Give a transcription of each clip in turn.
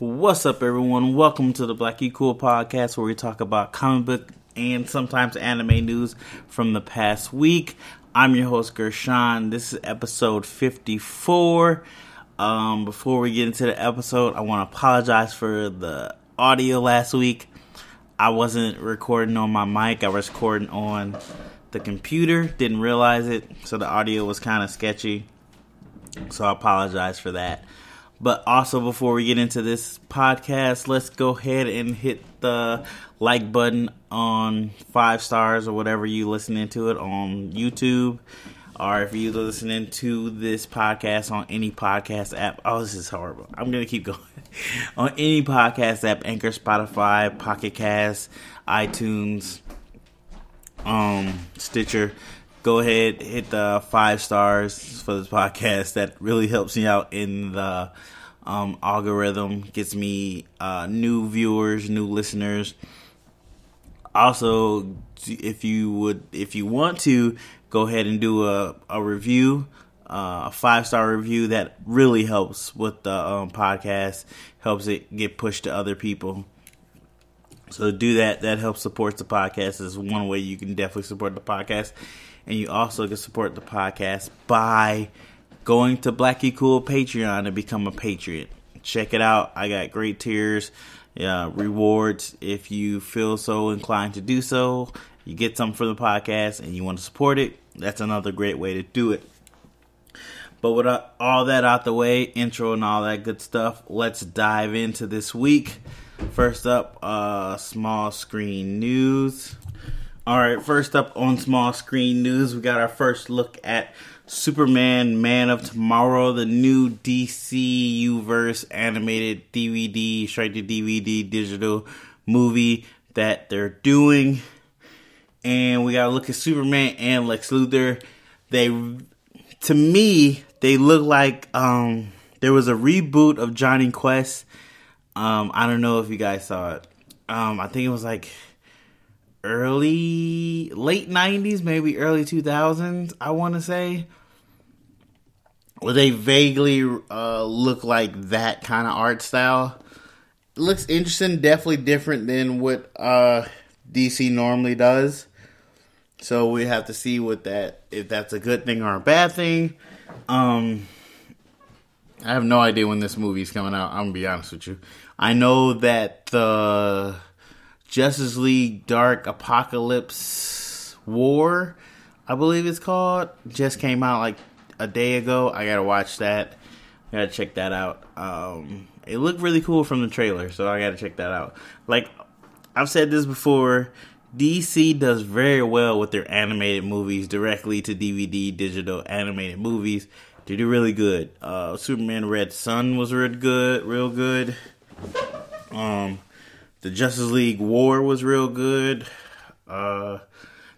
What's up, everyone? Welcome to the Black Cool podcast, where we talk about comic book and sometimes anime news from the past week. I'm your host Gershon. This is episode 54. Um, before we get into the episode, I want to apologize for the audio last week. I wasn't recording on my mic. I was recording on the computer. Didn't realize it, so the audio was kind of sketchy. So I apologize for that. But also, before we get into this podcast, let's go ahead and hit the like button on five stars or whatever you listening to it on YouTube. Or if you're listening to this podcast on any podcast app, oh, this is horrible. I'm gonna keep going on any podcast app: Anchor, Spotify, Pocket Cast, iTunes, um, Stitcher go ahead hit the five stars for this podcast that really helps me out in the um, algorithm gets me uh, new viewers new listeners. Also if you would if you want to go ahead and do a, a review uh, a five star review that really helps with the um, podcast helps it get pushed to other people. So do that. That helps support the podcast. Is one way you can definitely support the podcast. And you also can support the podcast by going to Blackie Cool Patreon to become a patriot. Check it out. I got great tiers, uh, rewards. If you feel so inclined to do so, you get something for the podcast and you want to support it. That's another great way to do it. But with all that out the way, intro and all that good stuff, let's dive into this week. First up, uh, small screen news. All right, first up on small screen news, we got our first look at Superman Man of Tomorrow, the new DC verse animated DVD, straight to DVD digital movie that they're doing. And we got to look at Superman and Lex Luthor. They to me, they look like um there was a reboot of Jonny Quest. Um I don't know if you guys saw it. Um I think it was like early late 90s maybe early 2000s i want to say where they vaguely uh, look like that kind of art style. It looks interesting definitely different than what uh, dc normally does. So we have to see what that if that's a good thing or a bad thing. Um i have no idea when this movie's coming out i'm gonna be honest with you. I know that the Justice League Dark Apokolips War, I believe it's called, just came out like a day ago. I gotta watch that. I gotta check that out. Um, it looked really cool from the trailer, so I gotta check that out. Like I've said this before, DC does very well with their animated movies directly to DVD digital animated movies. They do really good. Uh, Superman Red Sun was real good, real good. Um, the Justice League War was real good. Uh,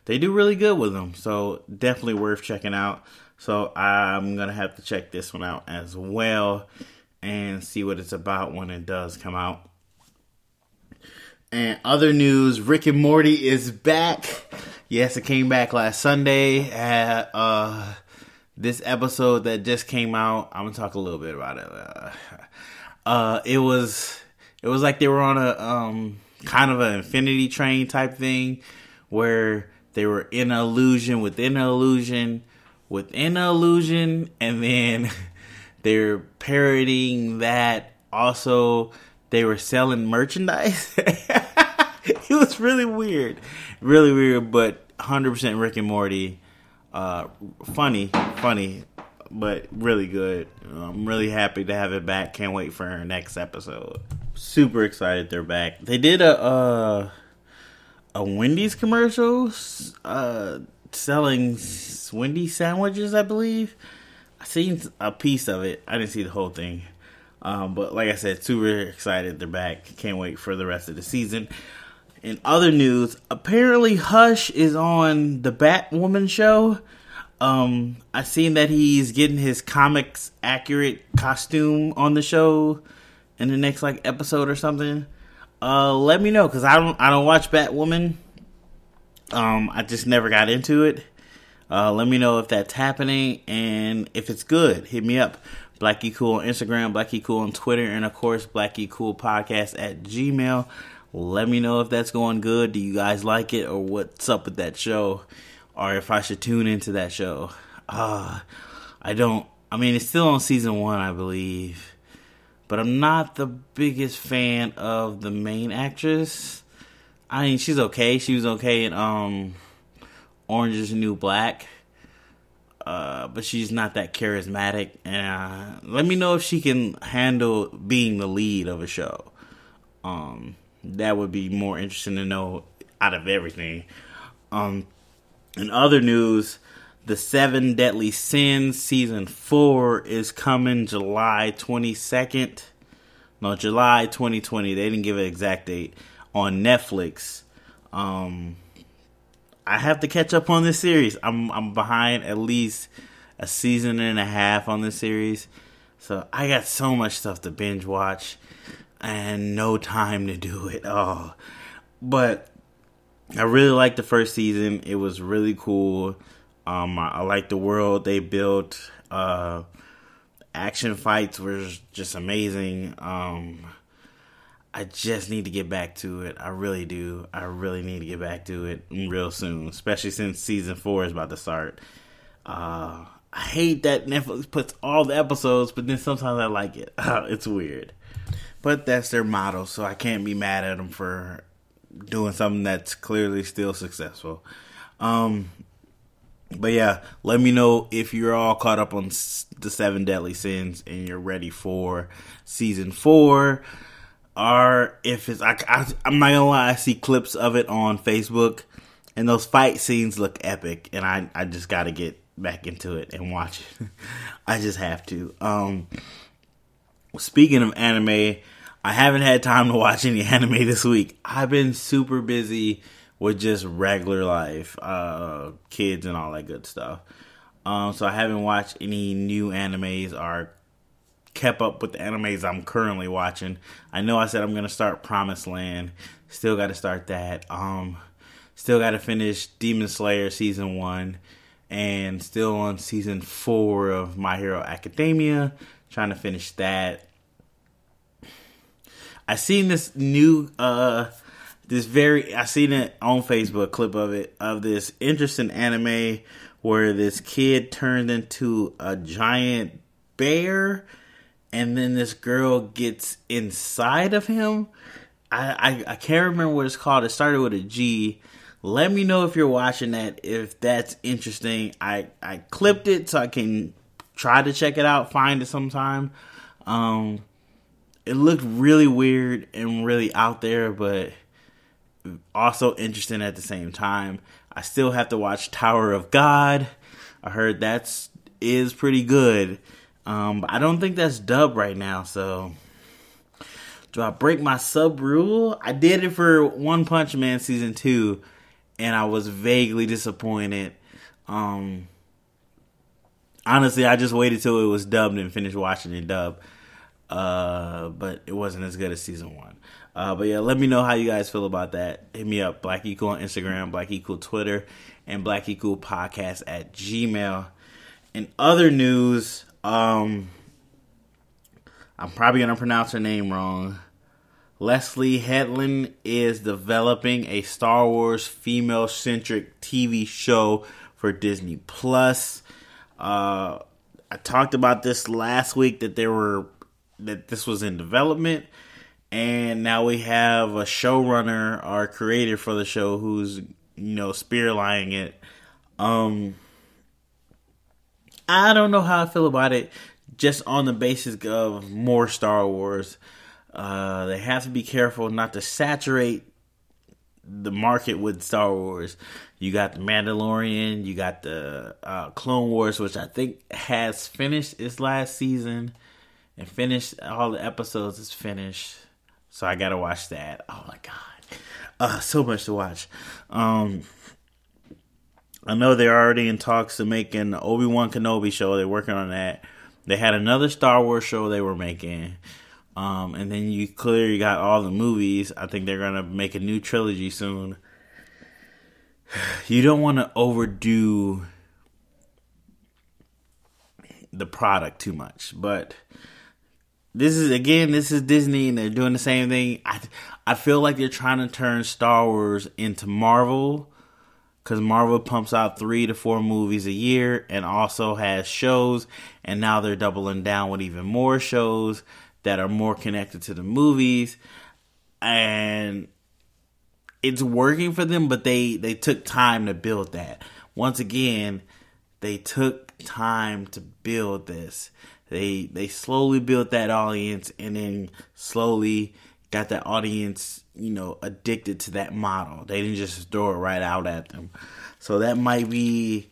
they do really good with them, so definitely worth checking out. So I'm gonna have to check this one out as well and see what it's about when it does come out. And other news, Rick and Morty is back. Yes, it came back last Sunday at uh this episode that just came out. I'm gonna talk a little bit about it. Uh, it was it was like they were on a um, kind of an infinity train type thing where they were in an illusion within an illusion within an illusion and then they're parodying that. Also they were selling merchandise. It was really weird. Really weird but 100% rick and morty. Uh, funny funny but really good. I'm really happy to have it back. Can't wait for our next episode super excited they're back. They did a uh, a Wendy's commercial uh, selling Wendy's sandwiches, I believe. I seen a piece of it. I didn't see the whole thing. Um, but like I said, super excited they're back. Can't wait for the rest of the season. In other news, apparently Hush is on the Batwoman show. Um, I seen that he's getting his comics accurate costume on the show in the next like episode or something, uh, let me know because I don't I don't watch Batwoman. Um, I just never got into it. Uh, let me know if that's happening and if it's good. Hit me up. Blackie Cool on Instagram, Blackie Cool on Twitter, and of course, Blackie Cool Podcast at Gmail. Let me know if that's going good. Do you guys like it, or what's up with that show, or if I should tune into that show? Uh, I don't. I mean, it's still on season one, I believe, but I'm not the biggest fan of the main actress. I mean, she's okay. She was okay in um, Orange is New Black uh, but she's not that charismatic. And uh, let me know if she can handle being the lead of a show. Um, that would be more interesting to know out of everything. Um, in other news, the Seven Deadly Sins season four is coming July twenty second. No, July twenty twenty. They didn't give an exact date on Netflix. Um, I have to catch up on this series. I'm I'm behind at least a season and a half on this series. So I got so much stuff to binge watch and no time to do it all. But I really liked the first season. It was really cool. Um, I, I like the world they built. Uh, action fights were just amazing. Um, I just need to get back to it. I really do. I really need to get back to it real soon, especially since season four is about to start. Uh, I hate that Netflix puts all the episodes, but then sometimes I like it. it's weird. But that's their motto, so I can't be mad at them for doing something that's clearly still successful. Um, but yeah, let me know if you're all caught up on the seven deadly sins and you're ready for season four or if it's I, I I'm not gonna lie, I see clips of it on Facebook, and those fight scenes look epic, and I I just got to get back into it and watch it. I just have to. Um, speaking of anime, I haven't had time to watch any anime this week. I've been super busy with just regular life, uh, kids and all that good stuff. Um, so I haven't watched any new animes or kept up with the animes I'm currently watching. I know I said I'm gonna start Promised Land. Still got to start that. Um, still got to finish Demon Slayer season one, and still on season four of My Hero Academia. Trying to finish that. I seen this new uh this very I seen it on Facebook clip of it of this interesting anime where this kid turned into a giant bear and then this girl gets inside of him. I, I, I can't remember what it's called. It started with a G. Let me know if you're watching that. If that's interesting, I I clipped it so I can try to check it out, find it sometime. Um, it looked really weird and really out there, but also interesting at the same time. I still have to watch Tower of God. I heard that's is pretty good. Um, I don't think that's dub right now. So, do I break my sub rule? I did it for One Punch Man season two, and I was vaguely disappointed. Um, honestly, I just waited till it was dubbed and finished watching it dub. Uh, but it wasn't as good as season one. Uh, but yeah, let me know how you guys feel about that. Hit me up, Blackie Cool on Instagram, Blackie Cool Twitter, and Blackie Cool Podcast at Gmail. In other news, um, I'm probably gonna pronounce her name wrong. Leslie Headland is developing a Star Wars female centric TV show for Disney Plus. Uh, I talked about this last week that there were that this was in development, and now we have a showrunner or creator for the show who's you know spearlining it. Um, I don't know how I feel about it just on the basis of more Star Wars. Uh, they have to be careful not to saturate the market with Star Wars. You got the Mandalorian, you got the uh, Clone Wars, which I think has finished its last season and finished all the episodes. Is finished, so I gotta watch that. Oh my god, uh, so much to watch. Um, I know they're already in talks to making Obi Wan Kenobi show. They're working on that. They had another Star Wars show they were making. Um, and then you clearly got all the movies. I think they're gonna make a new trilogy soon. You don't want to overdo the product too much. But this is again, this is Disney, and they're doing the same thing. I I feel like they're trying to turn Star Wars into Marvel because Marvel pumps out three to four movies a year and also has shows, and now they're doubling down with even more shows that are more connected to the movies, and it's working for them. But they they took time to build that. Once again, they took time to build this. They they slowly built that audience and then slowly got that audience, you know, addicted to that model. They didn't just throw it right out at them. So that might be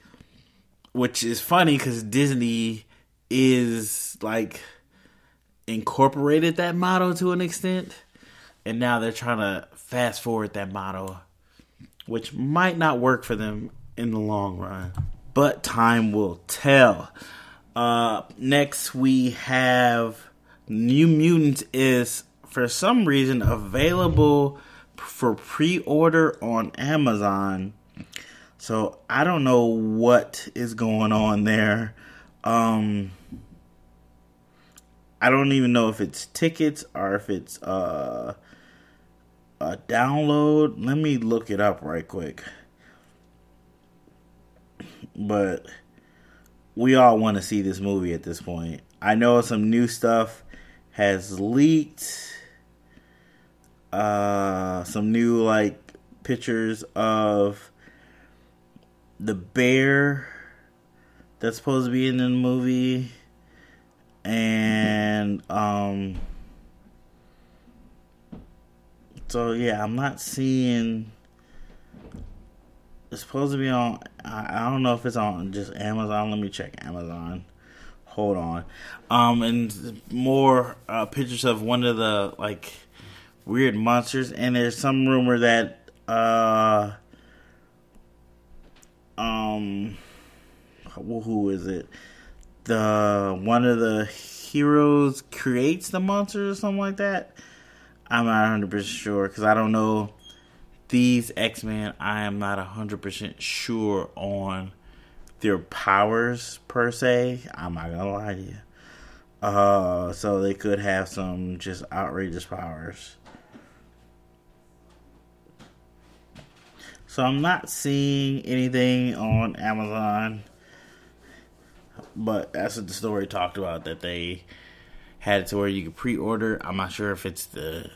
which is funny cuz Disney is like incorporated that model to an extent and now they're trying to fast forward that model which might not work for them in the long run but time will tell uh, next we have New Mutants is for some reason available for pre-order on Amazon. So I don't know what is going on there. Um, I don't even know if it's tickets or if it's uh, a download. Let me look it up right quick. But we all want to see this movie at this point. I know some new stuff has leaked. Uh, some new like pictures of the bear that's supposed to be in the movie, and um. So yeah, I'm not seeing it's supposed to be on. I, I don't know if it's on just Amazon. Let me check Amazon. Hold on. Um, and more uh, pictures of one of the like weird monsters. And there's some rumor that uh, um, who is it? The one of the heroes creates the monster or something like that. I'm not 100 percent sure because I don't know these X Men, I am not 100% sure on their powers per se. I'm not gonna lie to you. Uh, so they could have some just outrageous powers. So I'm not seeing anything on Amazon, but that's what the story talked about that they had it to where you could pre-order. I'm not sure if it's the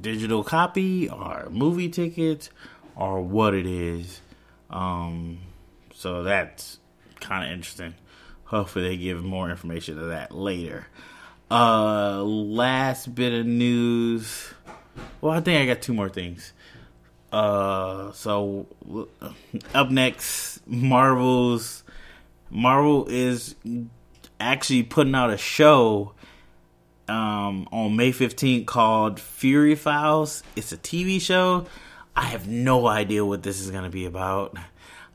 digital copy or movie tickets or what it is. Um, so that's kind of interesting. Hopefully, they give more information to that later. Uh, last bit of news. Well, I think I got two more things. Uh, so up next, Marvel's Marvel is actually putting out a show um, on May 15th called Fury Files. It's a TV show. I have no idea what this is going to be about,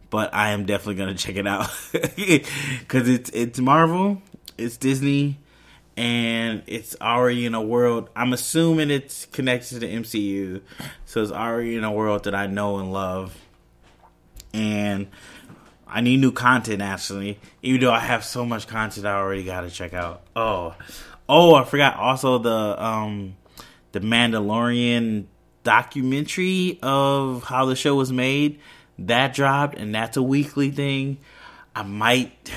but I am definitely going to check it out because it's it's Marvel, it's Disney, and it's already in a world. I'm assuming it's connected to the MCU, so it's already in a world that I know and love, and I need new content actually. Even though I have so much content I already got to check out. Oh, Oh, I forgot also the um the Mandalorian documentary of how the show was made. That dropped and that's a weekly thing. I might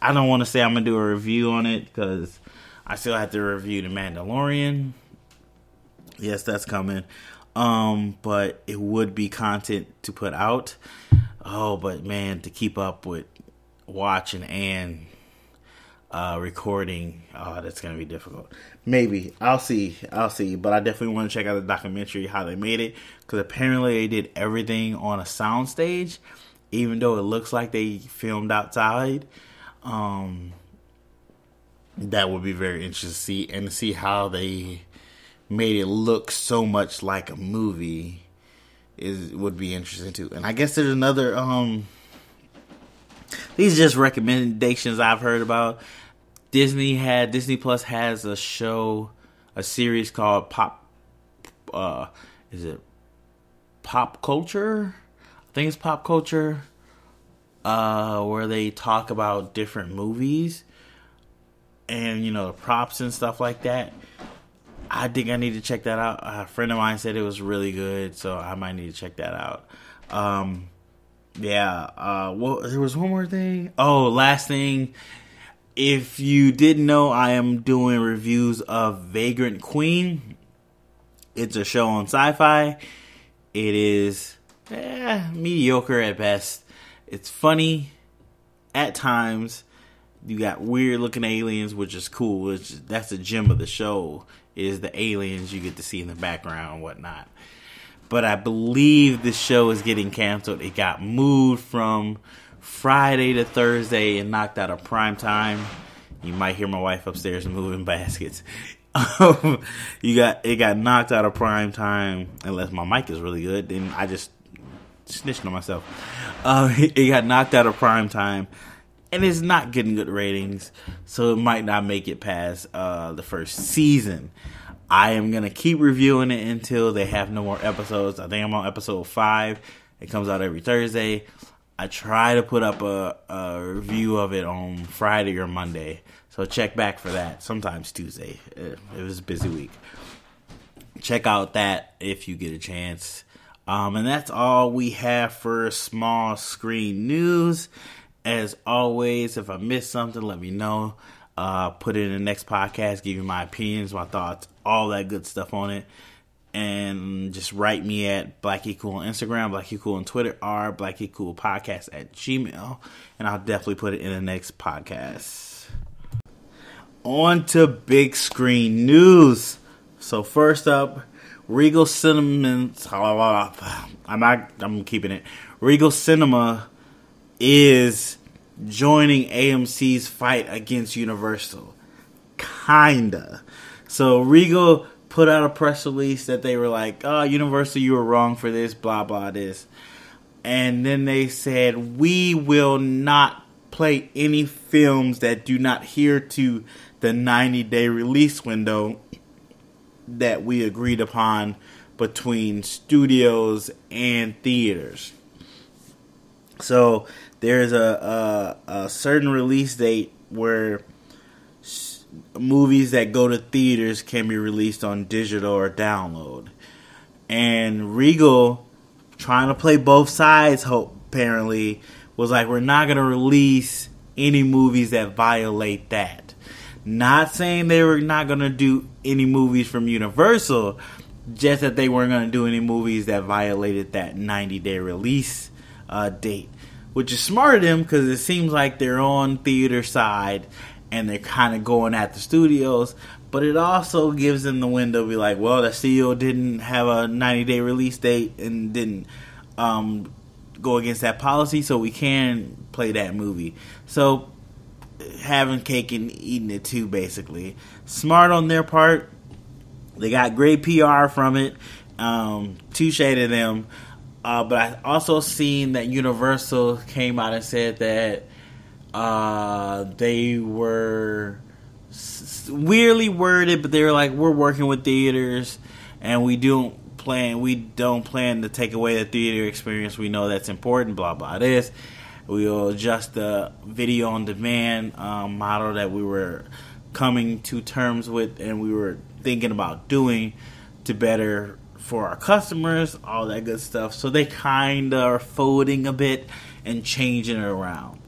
I don't want to say I'm going to do a review on it cuz I still have to review the Mandalorian. Yes, that's coming. Um, but it would be content to put out. Oh, but man, to keep up with watching and uh, recording, oh, that's gonna be difficult. Maybe I'll see, I'll see, but I definitely want to check out the documentary how they made it because apparently they did everything on a soundstage, even though it looks like they filmed outside. Um, that would be very interesting to see and to see how they made it look so much like a movie is would be interesting too. And I guess there's another um these just recommendations I've heard about. Disney had Disney Plus has a show, a series called Pop. Uh, is it Pop Culture? I think it's Pop Culture. Uh, where they talk about different movies. and you know the props and stuff like that. I think I need to check that out. A friend of mine said it was really good, so I might need to check that out. Um, yeah. Uh, well, there was one more thing. Oh, last thing. If you didn't know, I am doing reviews of Vagrant Queen. It's a show on Syfy. It is eh, mediocre at best. It's funny at times. You got weird looking aliens, which is cool. Which that's the gem of the show is the aliens you get to see in the background and whatnot. But I believe the show is getting canceled. It got moved from Friday to Thursday and knocked out of prime time. You might hear my wife upstairs moving baskets. you got it got knocked out of prime time unless my mic is really good. Then I just snitched on myself. Uh, it got knocked out of prime time, and it's not getting good ratings, so it might not make it past uh, the first season. I am gonna keep reviewing it until they have no more episodes. I think I'm on episode five. It comes out every Thursday. I try to put up a, a review of it on Friday or Monday. So check back for that. Sometimes Tuesday. It, was a busy week. Check out that if you get a chance. Um, and that's all we have for small screen news. As always, if I missed something, let me know. Uh, put it in the next podcast, give you my opinions, my thoughts, all that good stuff on it. And just write me at Blackie Cool on Instagram, Blackie Cool on Twitter, or Blackie Cool Podcast at Gmail. And I'll definitely put it in the next podcast on to big screen news. So first up, Regal Cinemas. I'm not. I'm keeping it. Regal Cinema is joining AMC's fight against Universal. Kinda. So Regal put out a press release that they were like, "Oh, Universal, you were wrong for this. Blah blah this." And then they said, "We will not play any films that do not adhere to the 90 day release window that we agreed upon between studios and theaters. So there's a, a, a certain release date where movies that go to theaters can be released on digital or download. And Regal, trying to play both sides, hope apparently, was like, we're not going to release any movies that violate that. Not saying they were not going to do any movies from Universal, just that they weren't going to do any movies that violated that 90 day release uh, date. Which is smart of them because it seems like they're on theater side and they're kind of going at the studios. But it also gives them the window to be like, well, the studio didn't have a 90 day release date and didn't um, go against that policy, so we can play that movie. So having cake and eating it too, basically. Smart on their part. They got great PR from it. Um, touche to them. Uh, but I also seen that Universal came out and said that uh, they were weirdly worded, but they were like, "We're working with theaters, and we don't plan we don't plan to take away the theater experience. We know that's important." Blah blah. This we will adjust the video on demand um, model that we were coming to terms with and we were thinking about doing to better for our customers, all that good stuff. So they kind of are folding a bit and changing it around.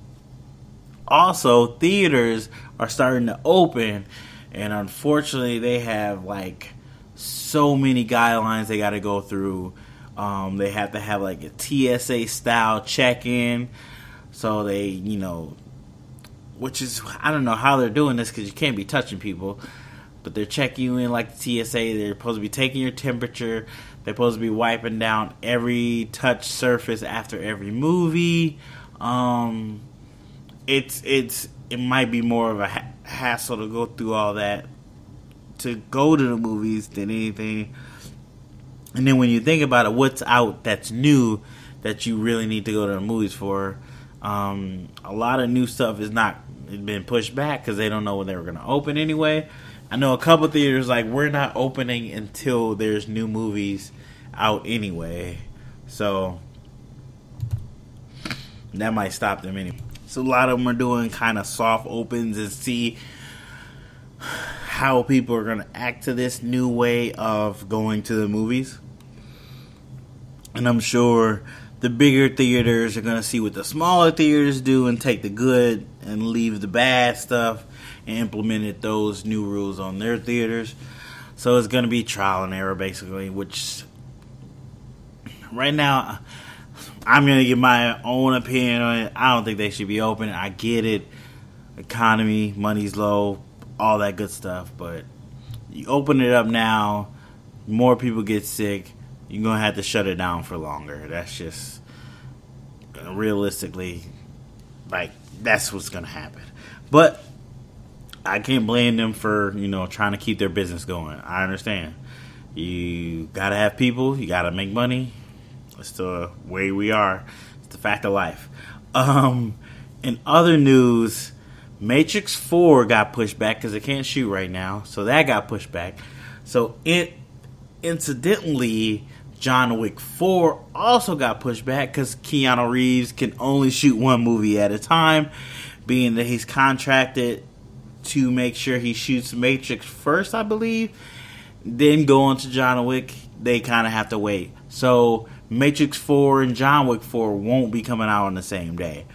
Also, theaters are starting to open, and unfortunately, they have like so many guidelines they got to go through. Um, they have to have like a TSA style check in. So they, you know, which is I don't know how they're doing this because you can't be touching people, but they're checking you in like the TSA. They're supposed to be taking your temperature. They're supposed to be wiping down every touch surface after every movie. Um, it's it's it might be more of a ha- hassle to go through all that to go to the movies than anything. And then when you think about it, what's out that's new that you really need to go to the movies for? Um, a lot of new stuff is not been pushed back because they don't know when they were going to open anyway. I know a couple theaters like we're not opening until there's new movies out anyway, so that might stop them anyway. So a lot of them are doing kind of soft opens and see how people are going to act to this new way of going to the movies. And I'm sure the bigger theaters are going to see what the smaller theaters do and take the good and leave the bad stuff and implemented those new rules on their theaters. So it's going to be trial and error basically, which right now I'm to give my own opinion on it. I don't think they should be open. I get it. Economy, money's low, all that good stuff, but you open it up now, more people get sick, you're to have to shut it down for longer. That's just uh, realistically like that's what's to happen. But I can't blame them for, you know, trying to keep their business going. I understand. You got to have people, you got to make money, it's the way we are. It's the fact of life. Um, in other news, Matrix 4 got pushed back because it can't shoot right now. So that got pushed back. So it incidentally, John Wick 4 also got pushed back because Keanu Reeves can only shoot one movie at a time, being that he's contracted to make sure he shoots Matrix first, I believe, then go on to John Wick. They kind of have to wait. So Matrix 4 and John Wick 4 won't be coming out on the same day.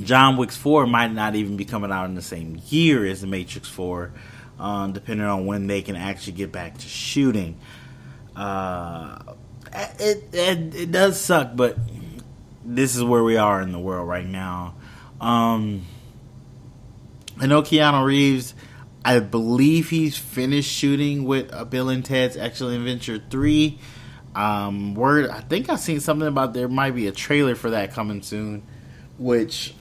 John Wick 4 might not even be coming out in the same year as the Matrix 4, um, depending on when they can actually get back to shooting. Uh, it, it, it does suck, but this is where we are in the world right now. Um, I know Keanu Reeves. I believe he's finished shooting with uh, Bill and Ted's Excellent Adventure 3. Um, word, I think I've seen something about there might be a trailer for that coming soon, which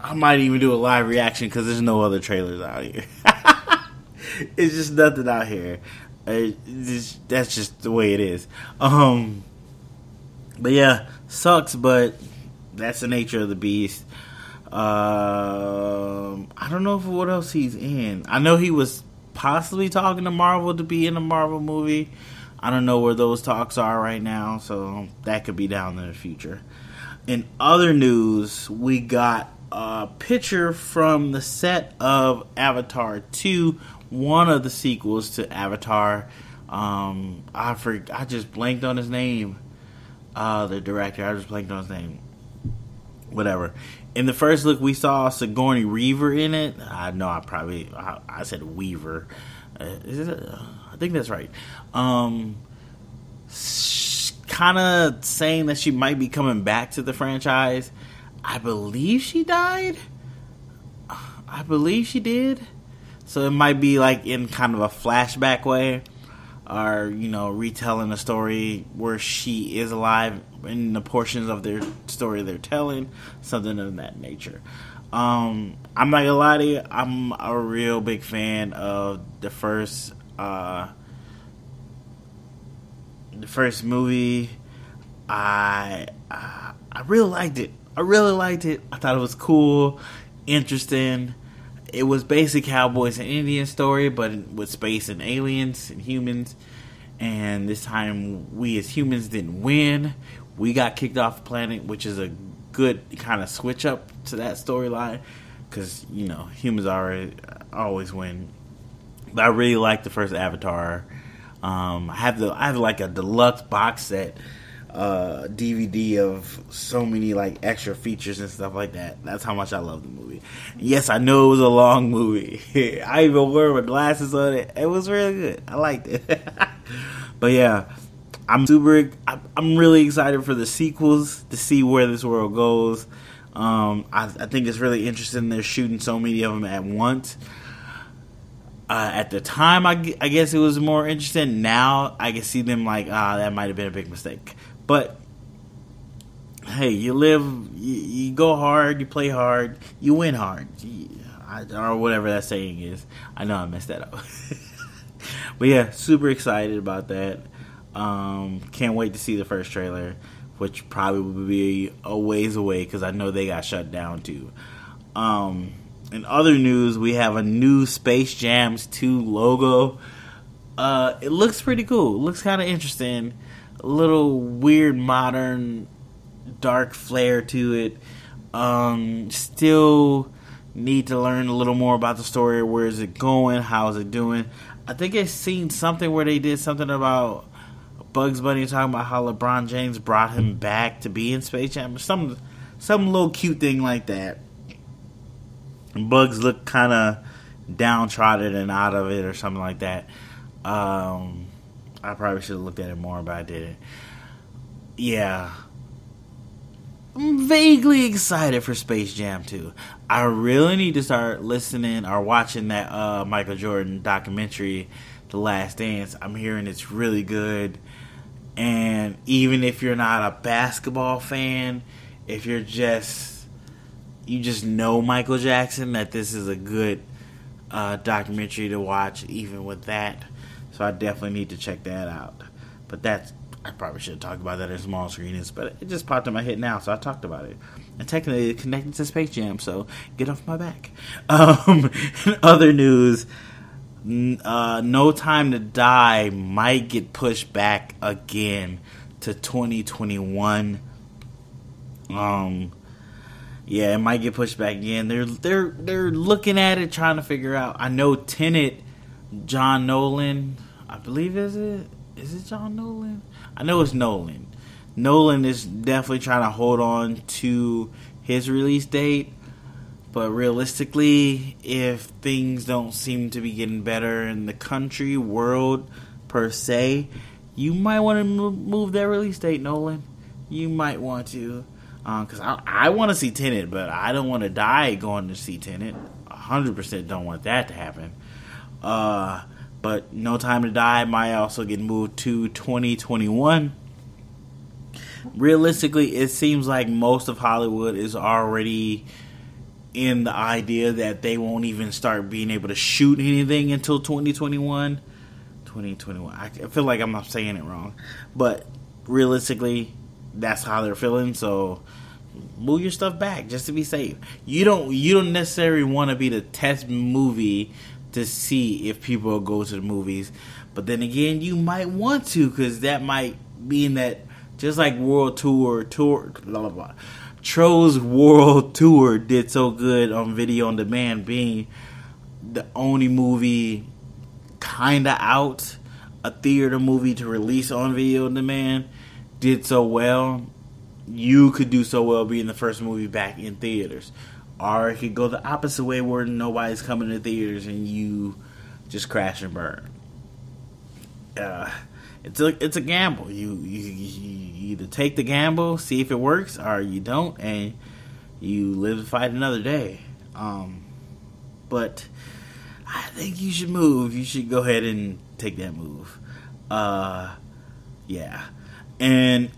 I might even do a live reaction because there's no other trailers out here. it's just nothing out here. Just, that's just the way it is. Um, but yeah, sucks, but that's the nature of the beast. Um, I don't know what else he's in. I know he was possibly talking to Marvel to be in a Marvel movie. I don't know where those talks are right now, so that could be down in the future. In other news, we got a picture from the set of Avatar 2, one of the sequels to Avatar. Um, I for, I just blanked on his name. Uh, the director, I just blanked on his name. Whatever. In the first look, we saw Sigourney Weaver in it. I know I probably I, I said Weaver. Uh, is it? A, I think that's right. Um, kind of saying that she might be coming back to the franchise. I believe she died. I believe she did. So it might be like in kind of a flashback way, or you know, retelling a story where she is alive in the portions of their story they're telling, something of that nature. Um, I'm not gonna lie to you, I'm a real big fan of the first uh, the first movie. I uh, I really liked it. I really liked it. I thought it was cool, interesting. It was basic cowboys and Indian story, but with space and aliens and humans. And this time, we as humans didn't win. We got kicked off the planet, which is a good kind of switch up to that storyline because you know humans are always win. But I really like the first Avatar. Um, I have the I have like a deluxe box set uh, DVD of so many like extra features and stuff like that. That's how much I love the movie. Yes, I know it was a long movie. I even wore my glasses on it. It was really good. I liked it. but yeah, I'm super. I'm really excited for the sequels to see where this world goes. Um, I, I, think it's really interesting. They're shooting so many of them at once. Uh, at the time, I, I, guess it was more interesting. Now I can see them like, ah, that might have been a big mistake. But hey, you live, you, you go hard, you play hard, you win hard, you, I, or whatever that saying is. I know I messed that up. but yeah, super excited about that. Um, can't wait to see the first trailer, which probably will be a ways away because I know they got shut down too. Um, in other news, we have a new Space Jams 2 logo. Uh, it looks pretty cool. It looks kind of interesting. A little weird, modern, dark flair to it. Um, still need to learn a little more about the story. Where is it going? How is it doing? I think I've seen something where they did something about Bugs Bunny talking about how LeBron James brought him back to be in Space Jam. Some some little cute thing like that. Bugs looked kind of downtrodden and out of it or something like that. Um, I probably should have looked at it more, but I didn't. Yeah. I'm vaguely excited for Space Jam 2. I really need to start listening or watching that uh, Michael Jordan documentary, The Last Dance. I'm hearing it's really good. And even if you're not a basketball fan, if you're just you just know Michael Jackson, that this is a good uh, documentary to watch. Even with that, so I definitely need to check that out. But that's I probably should have talked about that in small screenings, but it just popped in my head now, so I talked about it. And technically, it's connected to Space Jam, so get off my back. Um, other news: uh, No Time to Die might get pushed back again to 2021. Um, yeah, it might get pushed back again. They're they're they're looking at it, trying to figure out. I know Tenet, John Nolan, I believe is it is it John Nolan? I know it's Nolan. Nolan is definitely trying to hold on to his release date, but realistically, if things don't seem to be getting better in the country, world per se, you might want to move that release date, Nolan. You might want to, because uh, I, I want to see Tenet, but I don't want to die going to see hundred percent don't want that to happen. Uh, but No Time to Die might also get moved to 2021. Realistically, it seems like most of Hollywood is already in the idea that they won't even start being able to shoot anything until 2021. 2021. I feel like I'm not saying it wrong. But realistically, that's how they're feeling. So move your stuff back just to be safe. You don't you don't necessarily want to be the test movie to see if people go to the movies. But then again, you might want to because that might mean that just like World Tour, Tour, blah blah blah. Trolls World Tour did so good on video on demand, being the only movie kinda out, a theater movie to release on video on demand, did so well. You could do so well being the first movie back in theaters. Or it could go the opposite way where nobody's coming to theaters and you just crash and burn. Uh, it's a it's a gamble. You, you you either take the gamble, see if it works, or you don't, and you live to fight another day. Um, but I think you should move. You should go ahead and take that move. Uh, yeah, and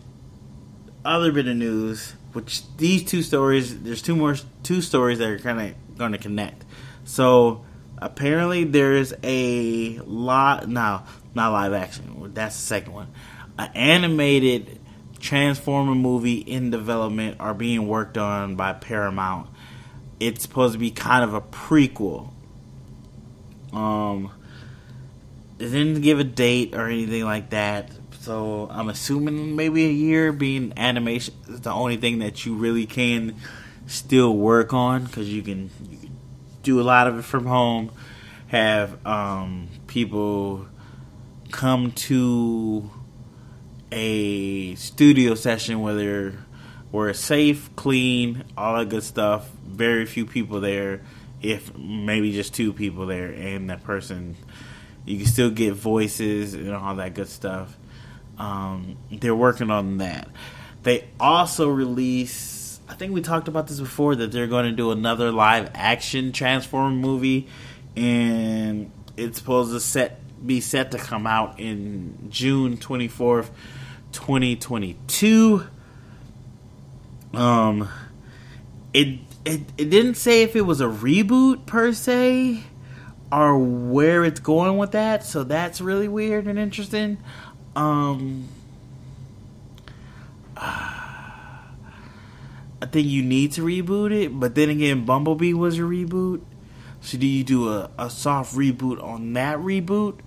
other bit of news which these two stories, there's two more two stories that are kind of going to connect. So apparently there's a lot now, not live action. That's the second one. An animated Transformer movie in development are being worked on by Paramount. It's supposed to be kind of a prequel. Um, they didn't give a date or anything like that. So I'm assuming maybe a year being animation is the only thing that you really can still work on because you can, do a lot of it from home. Have um, people come to a studio session where they're where it's safe, clean, all that good stuff. Very few people there, if maybe just two people there, and that person you can still get voices and all that good stuff. Um, they're working on that. They also release. I think we talked about this before that they're going to do another live action Transform movie, and it's supposed to set be set to come out in June twenty fourth, twenty twenty two. Um, it it it didn't say if it was a reboot per se or where it's going with that, so that's really weird and interesting. Um, I think you need to reboot it, but then again, Bumblebee was a reboot. So do you do a, a soft reboot on that reboot?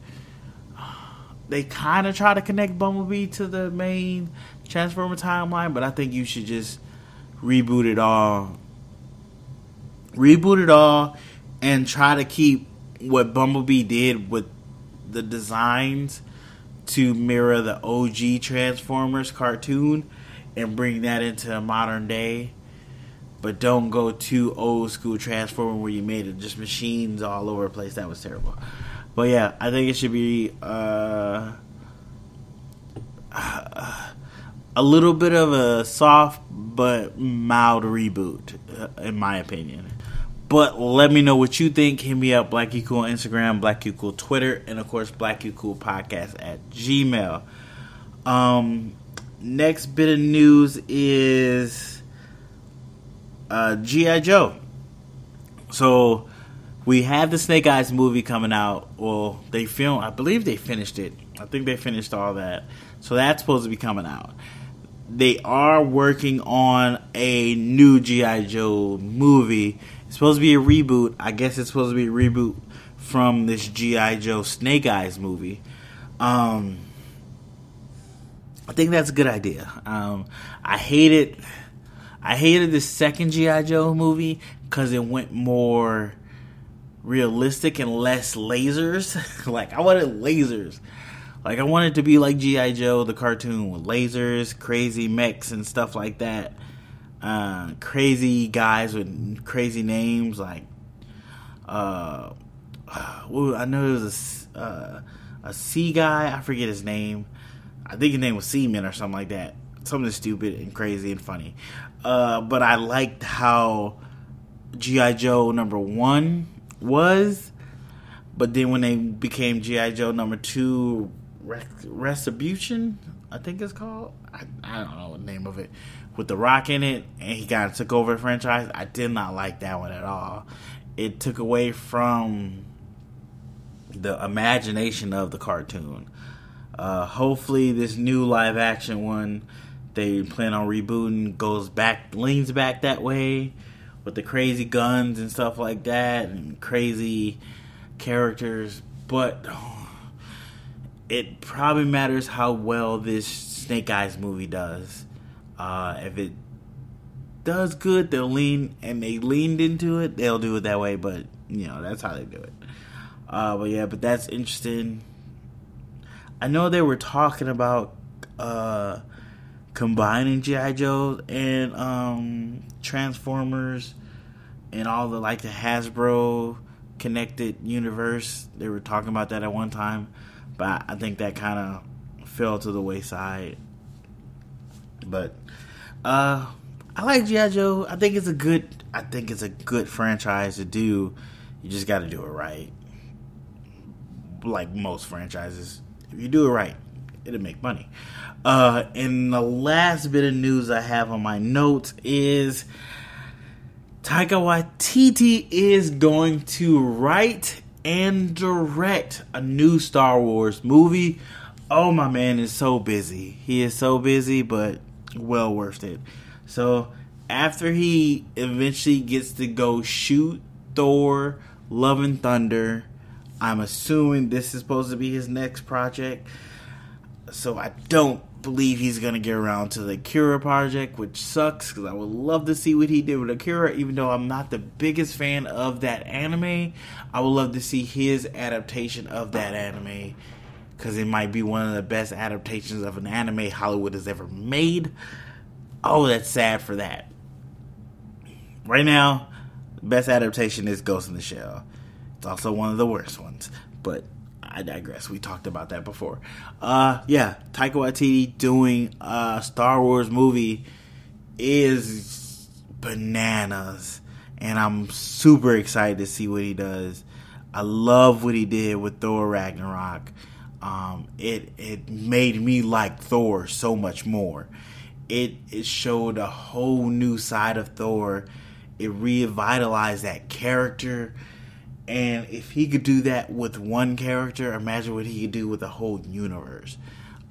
They kind of try to connect Bumblebee to the main Transformer timeline, but I think you should just reboot it all reboot it all and try to keep what Bumblebee did with the designs to mirror the OG Transformers cartoon and bring that into modern day. But don't go too old school Transformer where you made it just machines all over the place. That was terrible. But yeah, I think it should be uh, a little bit of a soft but mild reboot, uh, in my opinion. But let me know what you think. Hit me up, Blackie Cool on Instagram, Blackie Cool Twitter, and of course, Blackie Cool Podcast at Gmail. Um, next bit of news is uh, G.I. Joe. So we have the Snake Eyes movie coming out. Well, they filmed, I believe they finished it. I think they finished all that. So that's supposed to be coming out. They are working on a new G.I. Joe movie it's supposed to be a reboot. I guess it's supposed to be a reboot from this GI Joe Snake Eyes movie. Um, I think that's a good idea. Um, I hated, I hated the second GI Joe movie because it went more realistic and less lasers. like I wanted lasers. Like I wanted to be like GI Joe the cartoon with lasers, crazy mechs and stuff like that uh, crazy guys with crazy names like uh, I know it was a uh, guy. I forget his name. I think his name was Seaman or something like that. Something stupid and crazy and funny. Uh, but I liked how GI Joe number one was. But then when they became GI Joe number two, Retribution, I think it's called. I, I don't know the name of it with The Rock in it, and he kind of took over the franchise. I did not like that one at all. It took away from the imagination of the cartoon. Uh, hopefully, this new live action one they plan on rebooting goes back, leans back that way with the crazy guns and stuff like that, and crazy characters. But it probably matters how well this Snake Eyes movie does. Uh, if it does good, they'll lean and they leaned into it. They'll do it that way, but you know that's how they do it. Uh, but yeah, but that's interesting. I know they were talking about uh, combining GI Joe and um, Transformers and all the like the Hasbro connected universe. They were talking about that at one time, but I think that kind of fell to the wayside. But uh, I like GI Joe. I think it's a good. I think it's a good franchise to do. You just got to do it right. Like most franchises, if you do it right, it'll make money. Uh, and the last bit of news I have on my notes is Taika Waititi is going to write and direct a new Star Wars movie. Oh, my man is so busy. He is so busy, but well worth it. So after he eventually gets to go shoot Thor, Love and Thunder, I'm assuming this is supposed to be his next project. So I don't believe he's gonna get around to the Akira project, which sucks because I would love to see what he did with Akira. Even though I'm not the biggest fan of that anime, I would love to see his adaptation of that anime because it might be one of the best adaptations of an anime Hollywood has ever made. Oh, that's sad for that. Right now, best adaptation is Ghost in the Shell. It's also one of the worst ones, but I digress. We talked about that before. Uh, yeah, Taika Waititi doing a Star Wars movie is bananas, and I'm super excited to see what he does. I love what he did with Thor Ragnarok um, it it made me like Thor so much more. It it showed a whole new side of Thor. It revitalized that character. And if he could do that with one character, imagine what he could do with a whole universe.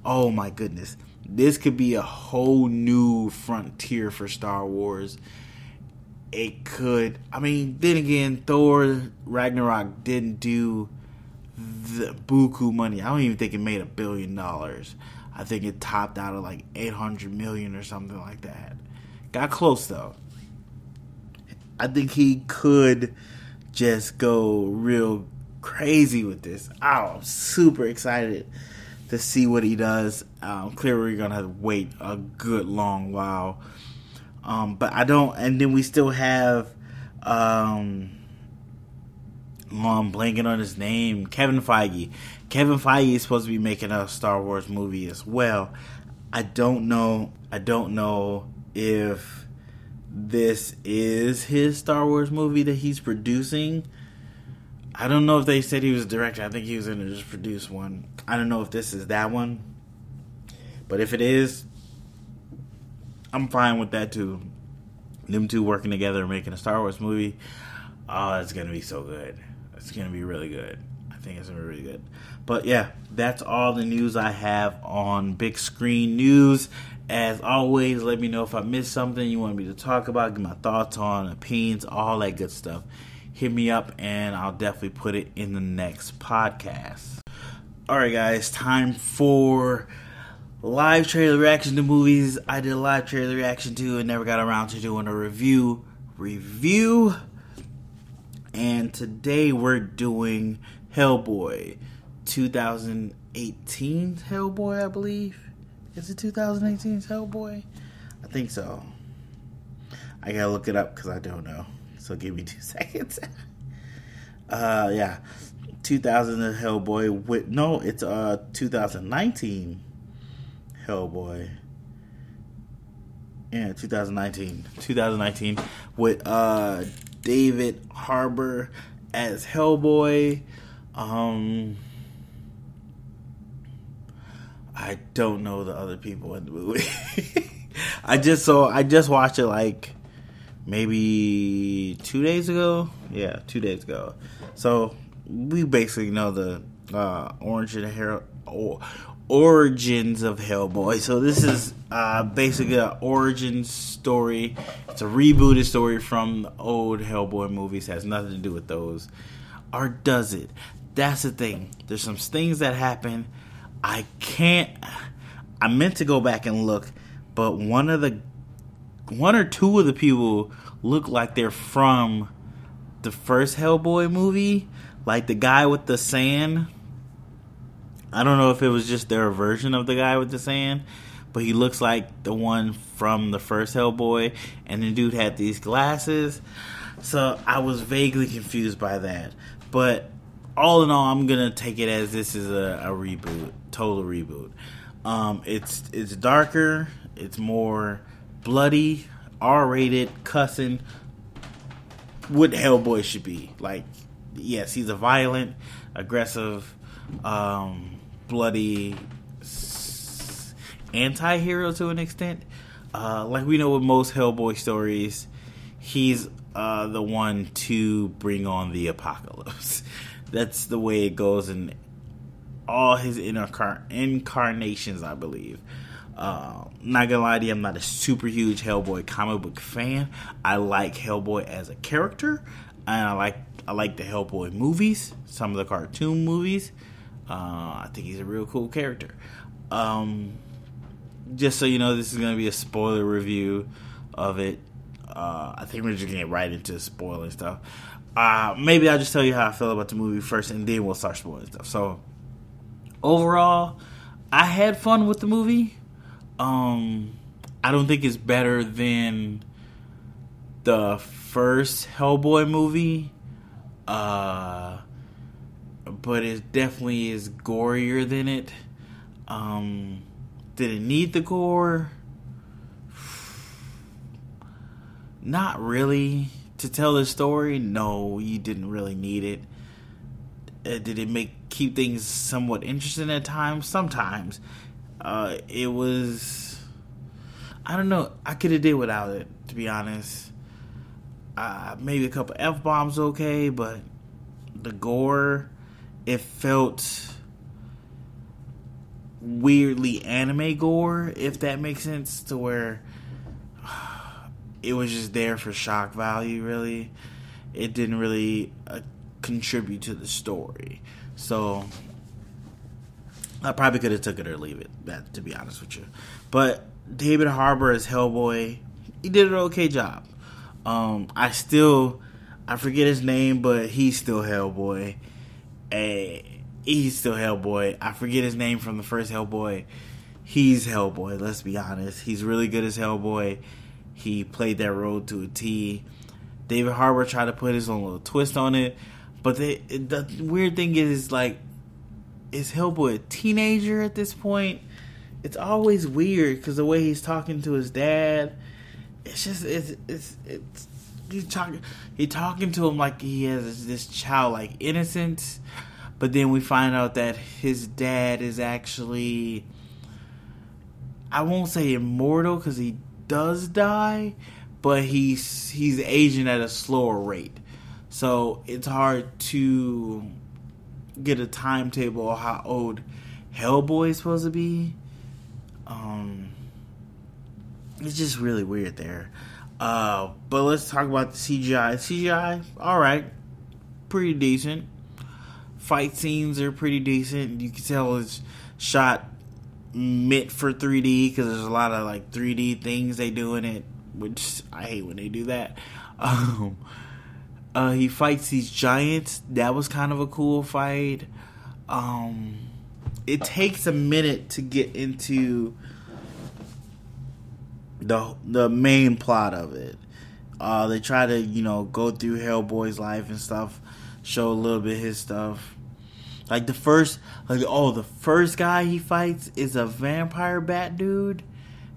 Oh my goodness. This could be a whole new frontier for Star Wars. It could, I mean, then again, Thor Ragnarok didn't do the buku money. I don't even think it made a billion dollars. I think it topped out at like 800 million or something like that. Got close though. I think he could just go real crazy with this. Oh, I'm super excited to see what he does. Um, clearly, we're gonna have to wait a good long while. Um, but I don't, and then we still have. Um, I'm blanking on his name. Kevin Feige. Kevin Feige is supposed to be making a Star Wars movie as well. I don't know. I don't know if this is his Star Wars movie that he's producing. I don't know if they said he was director. I think he was going to just produce one. I don't know if this is that one. But if it is, I'm fine with that too. Them two working together making a Star Wars movie. Oh, it's going to be so good. It's to be really good. I think it's to be really good. But yeah, that's all the news I have on Big Screen News. As always, let me know if I missed something you want me to talk about, get my thoughts on, opinions, all that good stuff hit me up and I'll definitely put it in the next podcast. Alright, guys, time for live trailer reaction to movies I did a live trailer reaction to and never got around to doing a review. Review. And today we're doing Hellboy 2018 Hellboy, I believe. Is it 2018 Hellboy? I think so. I gotta look it up because I don't know. So give me two seconds. uh, yeah, 2000 Hellboy with no, it's uh 2019 Hellboy. Yeah, 2019, 2019 with uh David Harbour as Hellboy. Um, I don't know the other people in the movie. I just saw I just watched it like maybe two days ago. Yeah, two days ago. So we basically know the uh, origin of Hell, or, origins of Hellboy. So this is uh, basically an origin story. It's a rebooted story from the old Hellboy movies. It has nothing to do with those, or does it? That's the thing. There's some things that happen. I can't. I meant to go back and look, but one of the one or two of the people look like they're from the first Hellboy movie, like the guy with the sand. I don't know if it was just their version of the guy with the sand, but he looks like the one from the first Hellboy, and the dude had these glasses. So I was vaguely confused by that. But all in all, I'm gonna take it as this is a, a reboot, total reboot. Um, it's it's darker, it's more bloody, R-rated, cussing. What Hellboy should be like. Yes, he's a violent, aggressive, um, bloody anti-hero to an extent. Uh, like we know with most Hellboy stories, he's uh, the one to bring on the apocalypse. That's the way it goes in all his incar- incarnations, I believe. Uh, not gonna lie to you, I'm not a super huge Hellboy comic book fan. I like Hellboy as a character, and I like I like the Hellboy movies, some of the cartoon movies. Uh, I think he's a real cool character. Um, just so you know, this is gonna be a spoiler review of it. Uh, I think we're just gonna get right into spoiling stuff. Uh, maybe I'll just tell you how I feel about the movie first, and then we'll start spoiling stuff. So, overall, I had fun with the movie. Um, I don't think it's better than the first Hellboy movie. Uh, but it definitely is gorier than it. Um, did it need the gore? Not really. To tell the story, no, you didn't really need it. Uh, did it make keep things somewhat interesting at times? Sometimes. Uh, it was. I don't know. I could have did without it, to be honest. Uh, maybe a couple f bombs okay, but the gore, it felt weirdly anime gore, if that makes sense, to where it was just there for shock value. Really, it didn't really uh, contribute to the story. So I probably could have took it or leave it. That, to be honest with you, but David Harbour as Hellboy, he did an okay job. Um, I still, I forget his name, but he's still Hellboy. Uh, he's still Hellboy. I forget his name from the first Hellboy. He's Hellboy. Let's be honest. He's really good as Hellboy. He played that role to a T. David Harbour tried to put his own little twist on it, but the the weird thing is like, is Hellboy a teenager at this point? It's always weird because the way he's talking to his dad, it's just it's it's it's he's talking he talking to him like he has this childlike innocence, but then we find out that his dad is actually I won't say immortal because he does die, but he's he's aging at a slower rate. So it's hard to get a timetable of how old Hellboy is supposed to be. Um, it's just really weird there. Uh, but let's talk about the CGI. CGI, all right, pretty decent. Fight scenes are pretty decent. You can tell it's shot meant for 3D because there's a lot of like 3D things they do in it, which I hate when they do that. Um, uh, he fights these giants. That was kind of a cool fight. Um, it takes a minute to get into the the main plot of it. Uh, they try to you know go through Hellboy's life and stuff, show a little bit his stuff. Like the first, like oh, the first guy he fights is a vampire bat dude,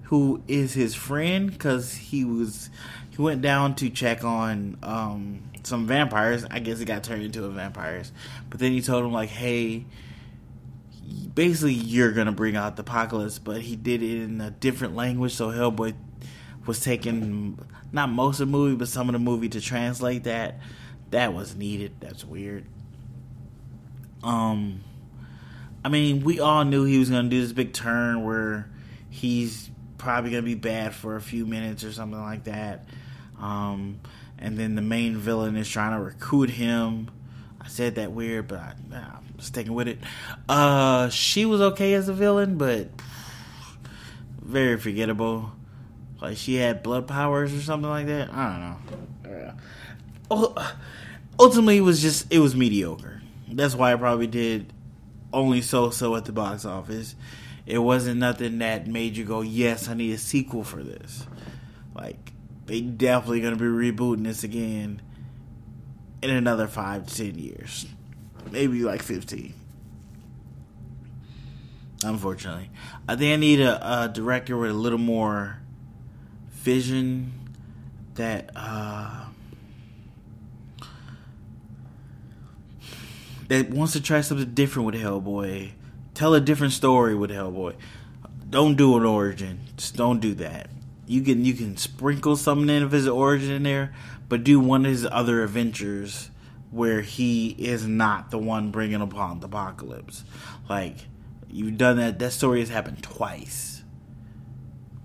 who is his friend because he was he went down to check on um, some vampires. I guess he got turned into a vampires, but then he told him like, hey, basically you're gonna bring out the apocalypse, but he did it in a different language, so Hellboy was taking not most of the movie, but some of the movie to translate that. That was needed. That's weird. Um, I mean, we all knew he was gonna do this big turn where he's probably gonna be bad for a few minutes or something like that. Um, and then the main villain is trying to recruit him. I said that weird, but I, I'm sticking with it. Uh, she was okay as a villain, but very forgettable. Like she had blood powers or something like that. I don't know. Uh, ultimately, it was just it was mediocre. That's why I probably did only so so at the box office. It wasn't nothing that made you go, "Yes, I need a sequel for this." Like they definitely gonna be rebooting this again in another five to ten years, maybe like fifteen. Unfortunately, I think I need a, a director with a little more vision that uh, that wants to try something different with Hellboy. Tell a different story with Hellboy. Don't do an origin. Just don't do that. You can you can sprinkle something in if of his origin in there, but do one of his other adventures where he is not the one bringing upon the apocalypse. Like you've done that. That story has happened twice.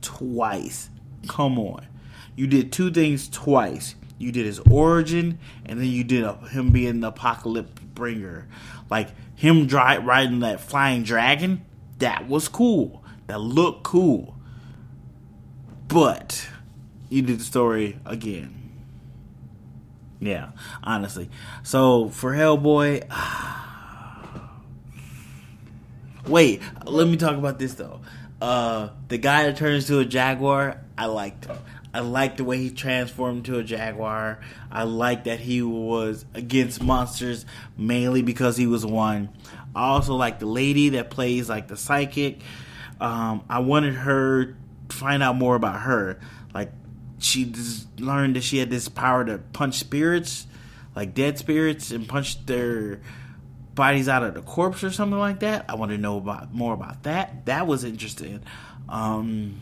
Twice. Come on. You did two things twice. You did his origin, and then you did a, him being the apocalypse bringer. Like him dry, riding that flying dragon. That was cool. That looked cool. But you did the story again. Yeah, honestly. So for Hellboy, wait, let me talk about this though. Uh, the guy that turns to a jaguar, I liked. I liked the way he transformed into a jaguar. I liked that he was against monsters mainly because he was one. I also like the lady that plays like the psychic. Um, I wanted her to find out more about her. Like she just learned that she had this power to punch spirits, like dead spirits, and punch their bodies out of the corpse or something like that. I want to know about more about that. That was interesting. Um,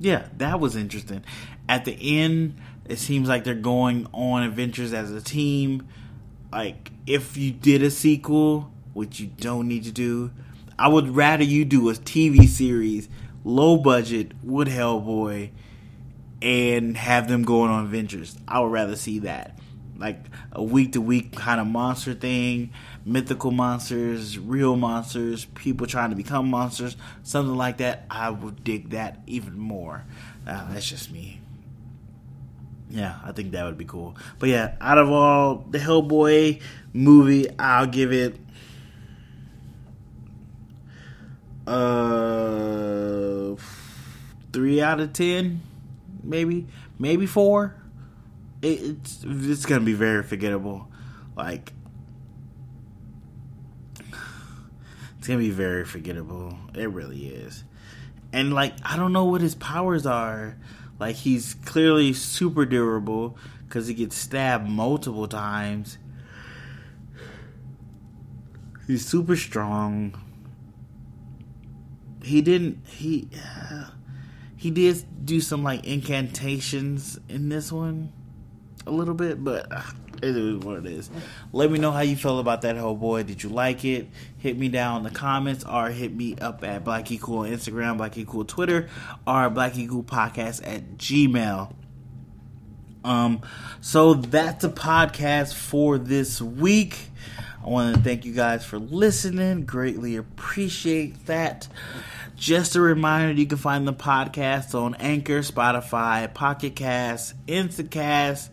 yeah, that was interesting. At the end, it seems like they're going on adventures as a team. Like if you did a sequel, which you don't need to do, I would rather you do a TV series, low budget, with Hellboy, and have them going on adventures. I would rather see that. like a week to week kind of monster thing, mythical monsters, real monsters, people trying to become monsters, something like that, I would dig that even more. Uh, that's just me. Yeah, I think that would be cool. But yeah, out of all the Hellboy movie, I'll give it uh three out of ten, maybe, maybe four. It, it's it's gonna be very forgettable. Like it's gonna be very forgettable. It really is. And like I don't know what his powers are. Like he's clearly super durable because he gets stabbed multiple times. He's super strong. He didn't. He uh, he did do some like incantations in this one, a little bit, but uh, it is what it is. Let me know how you feel about that Hellboy. Did you like it? Hit me down in the comments or hit me up at Blackie Cool Instagram, Blackie Cool Twitter, or Blackie Cool Podcast at Gmail. Um, so that's a podcast for this week. I want to thank you guys for listening. Greatly appreciate that. Just a reminder, you can find the podcast on Anchor, Spotify, Pocket Cast, Instacast,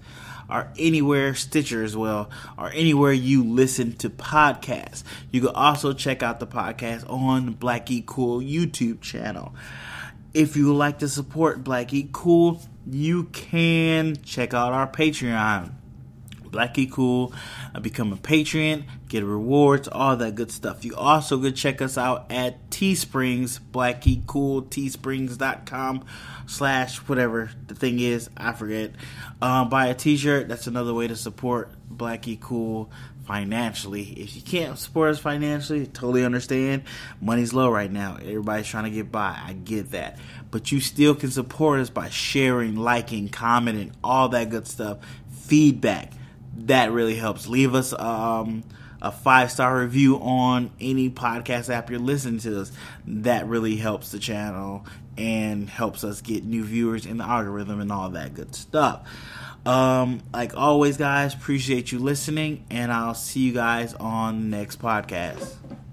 or anywhere, Stitcher as well, or anywhere you listen to podcasts. You can also check out the podcast on Black Geek Cool YouTube channel. If you would like to support Black Geek Cool, you can check out our Patreon. Black Geek Cool, uh, become a patron, get rewards, all that good stuff. You also could check us out at Teesprings, Blackie Cool, teesprings.com slash whatever the thing is, I forget. Um, buy a t-shirt, that's another way to support Blackie Cool financially. If you can't support us financially, totally understand. Money's low right now. Everybody's trying to get by. I get that. But you still can support us by sharing, liking, commenting, all that good stuff. Feedback that really helps. Leave us um, a five star review on any podcast app you're listening to us. That really helps the channel and helps us get new viewers in the algorithm and all that good stuff. Um, like always, guys, appreciate you listening, and I'll see you guys on the next podcast.